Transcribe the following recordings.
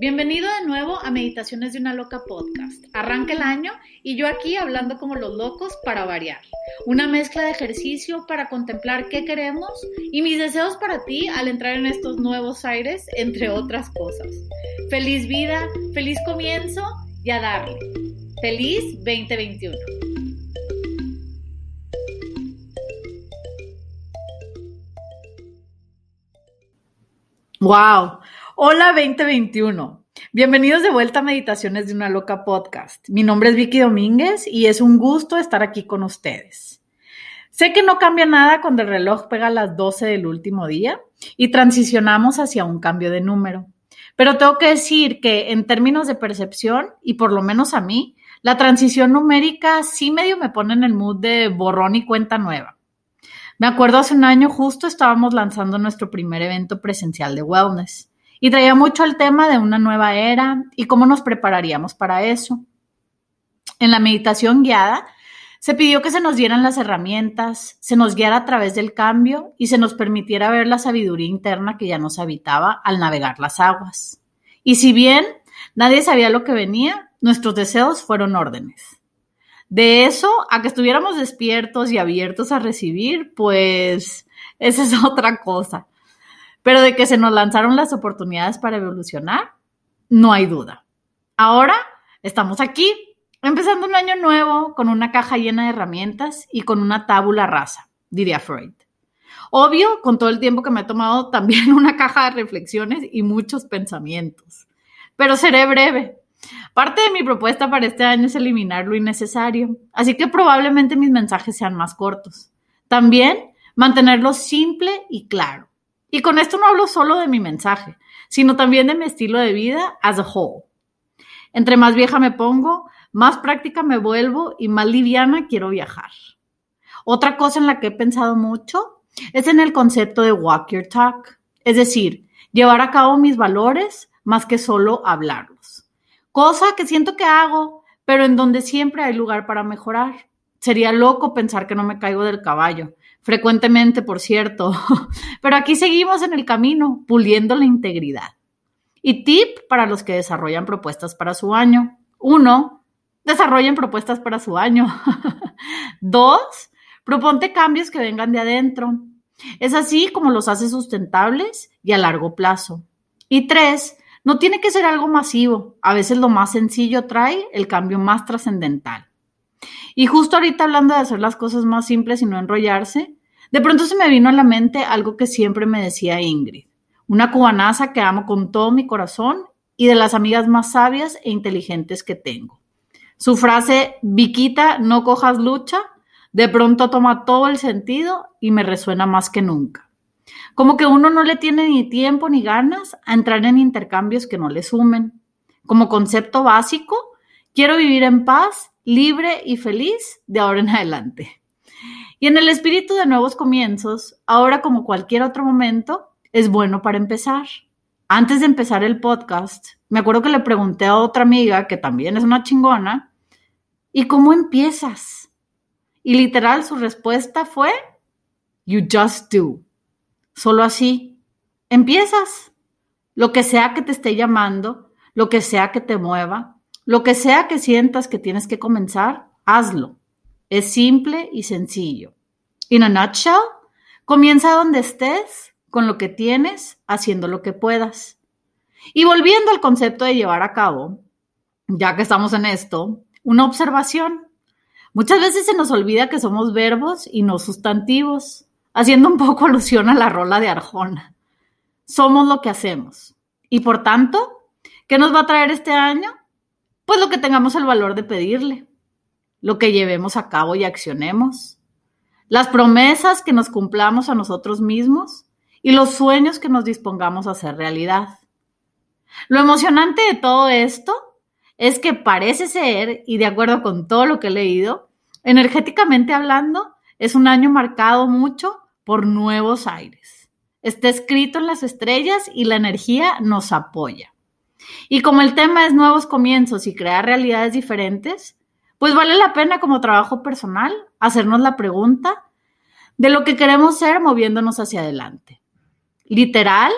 Bienvenido de nuevo a Meditaciones de una Loca Podcast. Arranca el año y yo aquí hablando como los locos para variar. Una mezcla de ejercicio para contemplar qué queremos y mis deseos para ti al entrar en estos nuevos aires, entre otras cosas. Feliz vida, feliz comienzo y a darle. Feliz 2021. Wow. Hola 2021. Bienvenidos de vuelta a Meditaciones de una Loca Podcast. Mi nombre es Vicky Domínguez y es un gusto estar aquí con ustedes. Sé que no cambia nada cuando el reloj pega las 12 del último día y transicionamos hacia un cambio de número. Pero tengo que decir que en términos de percepción, y por lo menos a mí, la transición numérica sí medio me pone en el mood de borrón y cuenta nueva. Me acuerdo hace un año justo estábamos lanzando nuestro primer evento presencial de wellness y traía mucho el tema de una nueva era y cómo nos prepararíamos para eso. En la meditación guiada se pidió que se nos dieran las herramientas, se nos guiara a través del cambio y se nos permitiera ver la sabiduría interna que ya nos habitaba al navegar las aguas. Y si bien nadie sabía lo que venía, nuestros deseos fueron órdenes. De eso a que estuviéramos despiertos y abiertos a recibir, pues esa es otra cosa. Pero de que se nos lanzaron las oportunidades para evolucionar, no hay duda. Ahora estamos aquí, empezando un año nuevo con una caja llena de herramientas y con una tábula rasa, diría Freud. Obvio, con todo el tiempo que me ha tomado también una caja de reflexiones y muchos pensamientos. Pero seré breve. Parte de mi propuesta para este año es eliminar lo innecesario, así que probablemente mis mensajes sean más cortos. También mantenerlo simple y claro. Y con esto no hablo solo de mi mensaje, sino también de mi estilo de vida as a whole. Entre más vieja me pongo, más práctica me vuelvo y más liviana quiero viajar. Otra cosa en la que he pensado mucho es en el concepto de walk your talk, es decir, llevar a cabo mis valores más que solo hablarlos. Cosa que siento que hago, pero en donde siempre hay lugar para mejorar. Sería loco pensar que no me caigo del caballo, frecuentemente, por cierto, pero aquí seguimos en el camino, puliendo la integridad. Y tip para los que desarrollan propuestas para su año. Uno, desarrollen propuestas para su año. Dos, proponte cambios que vengan de adentro. Es así como los hace sustentables y a largo plazo. Y tres, no tiene que ser algo masivo. A veces lo más sencillo trae el cambio más trascendental. Y justo ahorita hablando de hacer las cosas más simples y no enrollarse, de pronto se me vino a la mente algo que siempre me decía Ingrid, una cubanaza que amo con todo mi corazón y de las amigas más sabias e inteligentes que tengo. Su frase, Viquita, no cojas lucha, de pronto toma todo el sentido y me resuena más que nunca. Como que uno no le tiene ni tiempo ni ganas a entrar en intercambios que no le sumen. Como concepto básico, quiero vivir en paz libre y feliz de ahora en adelante. Y en el espíritu de nuevos comienzos, ahora como cualquier otro momento, es bueno para empezar. Antes de empezar el podcast, me acuerdo que le pregunté a otra amiga, que también es una chingona, ¿y cómo empiezas? Y literal su respuesta fue, you just do. Solo así, empiezas. Lo que sea que te esté llamando, lo que sea que te mueva, lo que sea que sientas que tienes que comenzar, hazlo. Es simple y sencillo. In a nutshell, comienza donde estés, con lo que tienes, haciendo lo que puedas. Y volviendo al concepto de llevar a cabo, ya que estamos en esto, una observación. Muchas veces se nos olvida que somos verbos y no sustantivos, haciendo un poco alusión a la rola de Arjona. Somos lo que hacemos. Y por tanto, ¿qué nos va a traer este año? Pues lo que tengamos el valor de pedirle, lo que llevemos a cabo y accionemos, las promesas que nos cumplamos a nosotros mismos y los sueños que nos dispongamos a hacer realidad. Lo emocionante de todo esto es que parece ser, y de acuerdo con todo lo que he leído, energéticamente hablando, es un año marcado mucho por nuevos aires. Está escrito en las estrellas y la energía nos apoya. Y como el tema es nuevos comienzos y crear realidades diferentes, pues vale la pena como trabajo personal hacernos la pregunta de lo que queremos ser moviéndonos hacia adelante. Literal,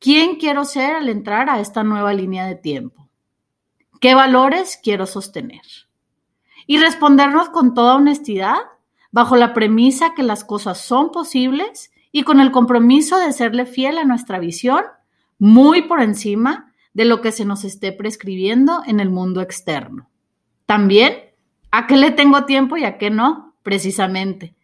¿Quién quiero ser al entrar a esta nueva línea de tiempo? ¿Qué valores quiero sostener? Y respondernos con toda honestidad, bajo la premisa que las cosas son posibles y con el compromiso de serle fiel a nuestra visión, muy por encima de lo que se nos esté prescribiendo en el mundo externo. También, ¿a qué le tengo tiempo y a qué no? Precisamente.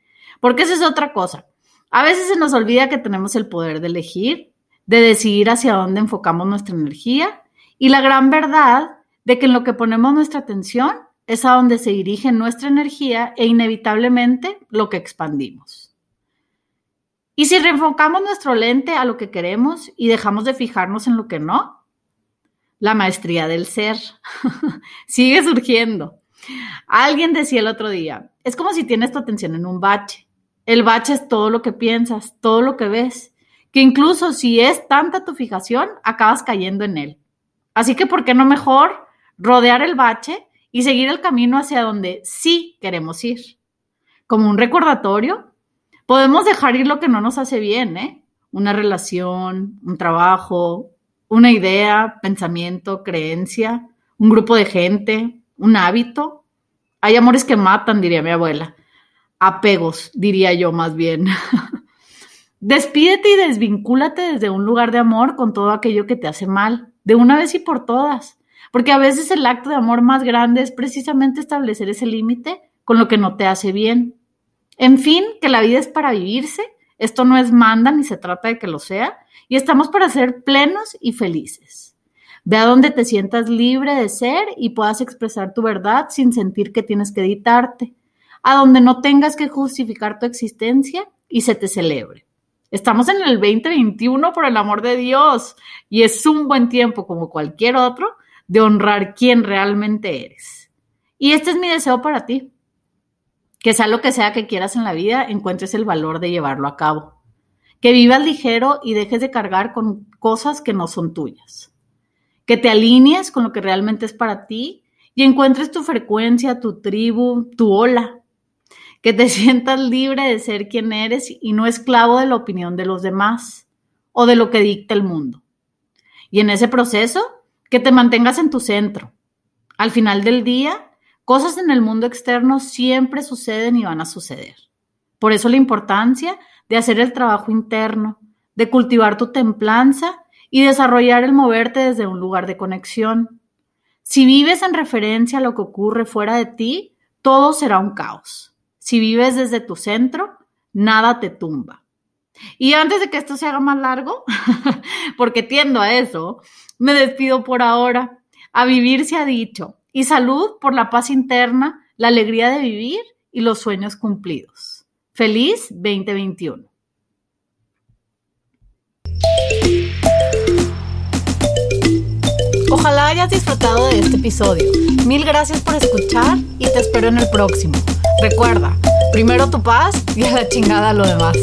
Porque esa es otra cosa. A veces se nos olvida que tenemos el poder de elegir de decidir hacia dónde enfocamos nuestra energía y la gran verdad de que en lo que ponemos nuestra atención es a donde se dirige nuestra energía e inevitablemente lo que expandimos. Y si reenfocamos nuestro lente a lo que queremos y dejamos de fijarnos en lo que no, la maestría del ser sigue surgiendo. Alguien decía el otro día, es como si tienes tu atención en un bache. El bache es todo lo que piensas, todo lo que ves que incluso si es tanta tu fijación, acabas cayendo en él. Así que, ¿por qué no mejor rodear el bache y seguir el camino hacia donde sí queremos ir? Como un recordatorio, podemos dejar ir lo que no nos hace bien, ¿eh? Una relación, un trabajo, una idea, pensamiento, creencia, un grupo de gente, un hábito. Hay amores que matan, diría mi abuela. Apegos, diría yo más bien. Despídete y desvincúlate desde un lugar de amor con todo aquello que te hace mal, de una vez y por todas. Porque a veces el acto de amor más grande es precisamente establecer ese límite con lo que no te hace bien. En fin, que la vida es para vivirse, esto no es manda ni se trata de que lo sea, y estamos para ser plenos y felices. Ve a donde te sientas libre de ser y puedas expresar tu verdad sin sentir que tienes que editarte, a donde no tengas que justificar tu existencia y se te celebre. Estamos en el 2021, por el amor de Dios, y es un buen tiempo, como cualquier otro, de honrar quién realmente eres. Y este es mi deseo para ti. Que sea lo que sea que quieras en la vida, encuentres el valor de llevarlo a cabo. Que vivas ligero y dejes de cargar con cosas que no son tuyas. Que te alinees con lo que realmente es para ti y encuentres tu frecuencia, tu tribu, tu ola, que te sientas libre de ser quien eres y no esclavo de la opinión de los demás o de lo que dicta el mundo. Y en ese proceso, que te mantengas en tu centro. Al final del día, cosas en el mundo externo siempre suceden y van a suceder. Por eso la importancia de hacer el trabajo interno, de cultivar tu templanza y desarrollar el moverte desde un lugar de conexión. Si vives en referencia a lo que ocurre fuera de ti, todo será un caos. Si vives desde tu centro, nada te tumba. Y antes de que esto se haga más largo, porque tiendo a eso, me despido por ahora. A vivir se ha dicho. Y salud por la paz interna, la alegría de vivir y los sueños cumplidos. Feliz 2021. Ojalá hayas disfrutado de este episodio. Mil gracias por escuchar y te espero en el próximo. Recuerda, primero tu paz y a la chingada lo demás.